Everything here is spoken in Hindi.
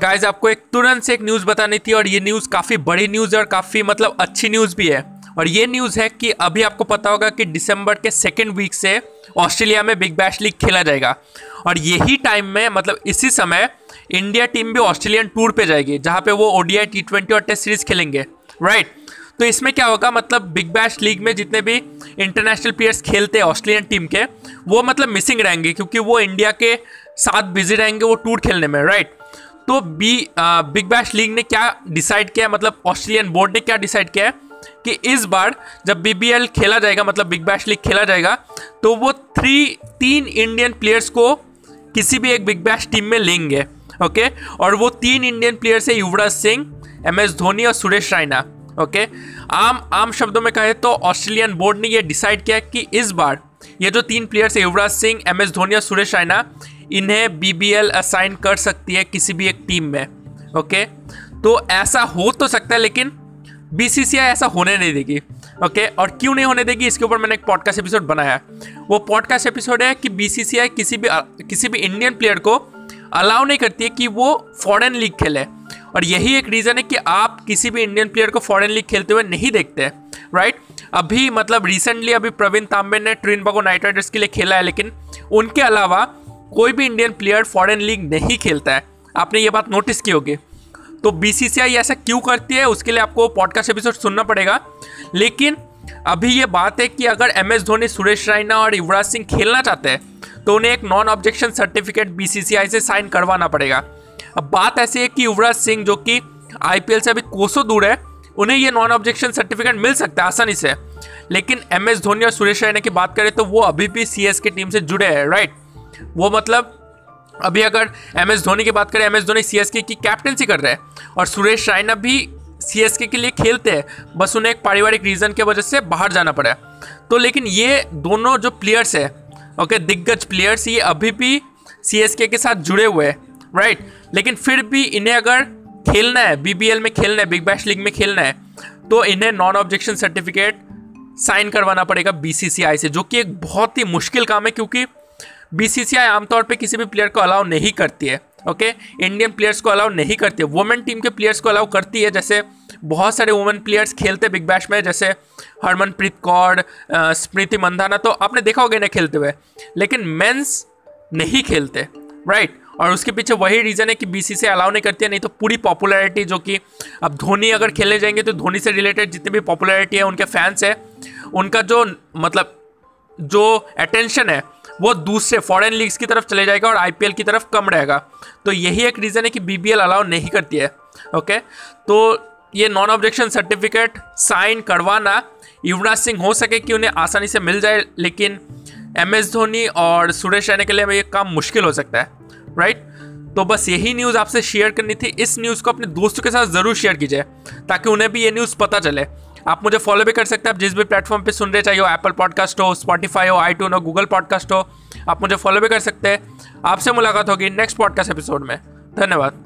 गाइज़ आपको एक तुरंत से एक न्यूज़ बतानी थी और ये न्यूज़ काफ़ी बड़ी न्यूज़ है और काफ़ी मतलब अच्छी न्यूज़ भी है। और ये न्यूज़ है कि अभी आपको पता होगा कि दिसंबर के सेकेंड वीक से ऑस्ट्रेलिया में बिग बैश लीग खेला जाएगा। और यही टाइम में मतलब इसी समय इंडिया टीम भी ऑस्ट्रेलियन टूर पे जाएगी, जहाँ पे वो ओडीआई टी ट्वेंटी और टेस्ट सीरीज़ खेलेंगे। राइट तो इसमें क्या होगा मतलब बिग बैश लीग में जितने भी इंटरनेशनल प्लेयर्स खेलते हैं ऑस्ट्रेलियन टीम के, वो मतलब मिसिंग रहेंगे, क्योंकि वो इंडिया के साथ बिज़ी रहेंगे वो टूर खेलने में। राइट तो बी बिग बैश लीग ने क्या डिसाइड किया मतलब ऑस्ट्रेलियन बोर्ड ने क्या डिसाइड किया कि इस बार जब बीबीएल खेला जाएगा मतलब बिग बैश लीग खेला जाएगा तो वो थ्री तीन इंडियन प्लेयर्स को किसी भी एक बिग बैश टीम में लेंगे ओके और वो तीन इंडियन प्लेयर्स है, युवराज सिंह एम एस धोनी और सुरेश रायना ओके आम आम शब्दों में कहे तो ऑस्ट्रेलियन बोर्ड ने ये डिसाइड किया कि इस बार ये जो तीन प्लेयर्स है, युवराज सिंह एम एस धोनी और सुरेश रायना इन्हें बीबीएल असाइन कर सकती है किसी भी एक टीम में ओके तो ऐसा हो तो सकता है, लेकिन बीसीसीआई ऐसा होने नहीं देगी ओके और क्यों नहीं होने देगी, इसके ऊपर मैंने एक पॉडकास्ट एपिसोड बनाया है। वो पॉडकास्ट एपिसोड है कि बीसीसीआई किसी भी किसी भी इंडियन प्लेयर को अलाउ नहीं करती है कि वो फॉरेन लीग खेले। और यही एक रीज़न है कि आप किसी भी इंडियन प्लेयर को फॉरेन लीग खेलते हुए नहीं देखते राइट अभी मतलब रिसेंटली अभी प्रवीण तांबे ने ट्रिन बगो नाइट राइडर्स के लिए खेला है, लेकिन उनके अलावा कोई भी इंडियन प्लेयर फॉरेन लीग नहीं खेलता है। आपने ये बात नोटिस की होगी। तो बीसीसीआई ऐसा क्यों करती है, उसके लिए आपको पॉडकास्ट एपिसोड सुनना पड़ेगा। लेकिन अभी ये बात है कि अगर एम एस धोनी, सुरेश रैना और युवराज सिंह खेलना चाहते हैं तो उन्हें एक नॉन ऑब्जेक्शन सर्टिफिकेट बीसीसीआई से साइन करवाना पड़ेगा। अब बात ऐसी है कि युवराज सिंह जो कि आईपीएल से अभी कोसों दूर है, उन्हें ये नॉन ऑब्जेक्शन सर्टिफिकेट मिल सकता है आसानी से। लेकिन एम एस धोनी और सुरेश रैना की बात करें तो वो अभी भी सी के टीम से जुड़े हैं राइट वो मतलब अभी अगर एम एस धोनी की बात करें M S Dhoni C S K की कैप्टनसी कर रहे हैं और सुरेश रैना भी सी एस के लिए खेलते हैं, बस उन्हें एक पारिवारिक रीज़न की वजह से बाहर जाना पड़ा तो लेकिन ये दोनों जो प्लेयर्स है ओके दिग्गज प्लेयर्स ये अभी भी सी एस के साथ जुड़े हुए हैं राइट लेकिन फिर भी इन्हें अगर खेलना है बीबीएल में खेलना है बिग बैश लीग में खेलना है तो इन्हें नॉन ऑब्जेक्शन सर्टिफिकेट साइन करवाना पड़ेगा बीसीसीआई से, जो कि एक बहुत ही मुश्किल काम है, क्योंकि बीसीसीआई आमतौर पे किसी भी प्लेयर को अलाउ नहीं करती है ओके इंडियन प्लेयर्स को अलाउ नहीं करती है। वुमेन टीम के प्लेयर्स को अलाउ करती है, जैसे बहुत सारे वुमेन प्लेयर्स खेलते बिग बैश में, जैसे हरमनप्रीत कौर स्मृति मंदाना तो आपने देखा होगा इन्हें खेलते हुए। लेकिन मेंस नहीं खेलते राइट और उसके पीछे वही रीज़न है कि बी से अलाउ नहीं करती है, नहीं तो पूरी पॉपुलैरिटी जो कि अब धोनी अगर खेलने जाएँगे तो धोनी से रिलेटेड जितनी भी पॉपुलैरिटी है, उनके फैंस है, उनका जो मतलब जो अटेंशन है वो दूसरे फॉरेन लीग्स की तरफ़ चले जाएगा और आईपीएल की तरफ़ कम रहेगा। तो यही एक रीज़न है कि बीबीएल अलाउ नहीं करती है। ओके तो ये नॉन ऑब्जेक्शन सर्टिफिकेट साइन करवाना, युवराज सिंह हो सके कि उन्हें आसानी से मिल जाए, लेकिन एम एस धोनी और सुरेश रैना के लिए ये काम मुश्किल हो सकता है। राइट तो बस यही न्यूज़ आपसे शेयर करनी थी। इस न्यूज़ को अपने दोस्तों के साथ ज़रूर शेयर कीजिए, ताकि उन्हें भी ये न्यूज़ पता चले। आप मुझे फॉलो भी कर सकते हैं। आप जिस भी प्लेटफॉर्म पे सुन रहे चाहिए हो एप्पल पॉडकास्ट हो स्पॉटीफाई हो आई हो गूगल पॉडकास्ट हो, आप मुझे फॉलो भी कर सकते हैं। आपसे मुलाकात होगी नेक्स्ट पॉडकास्ट एपिसोड में। धन्यवाद।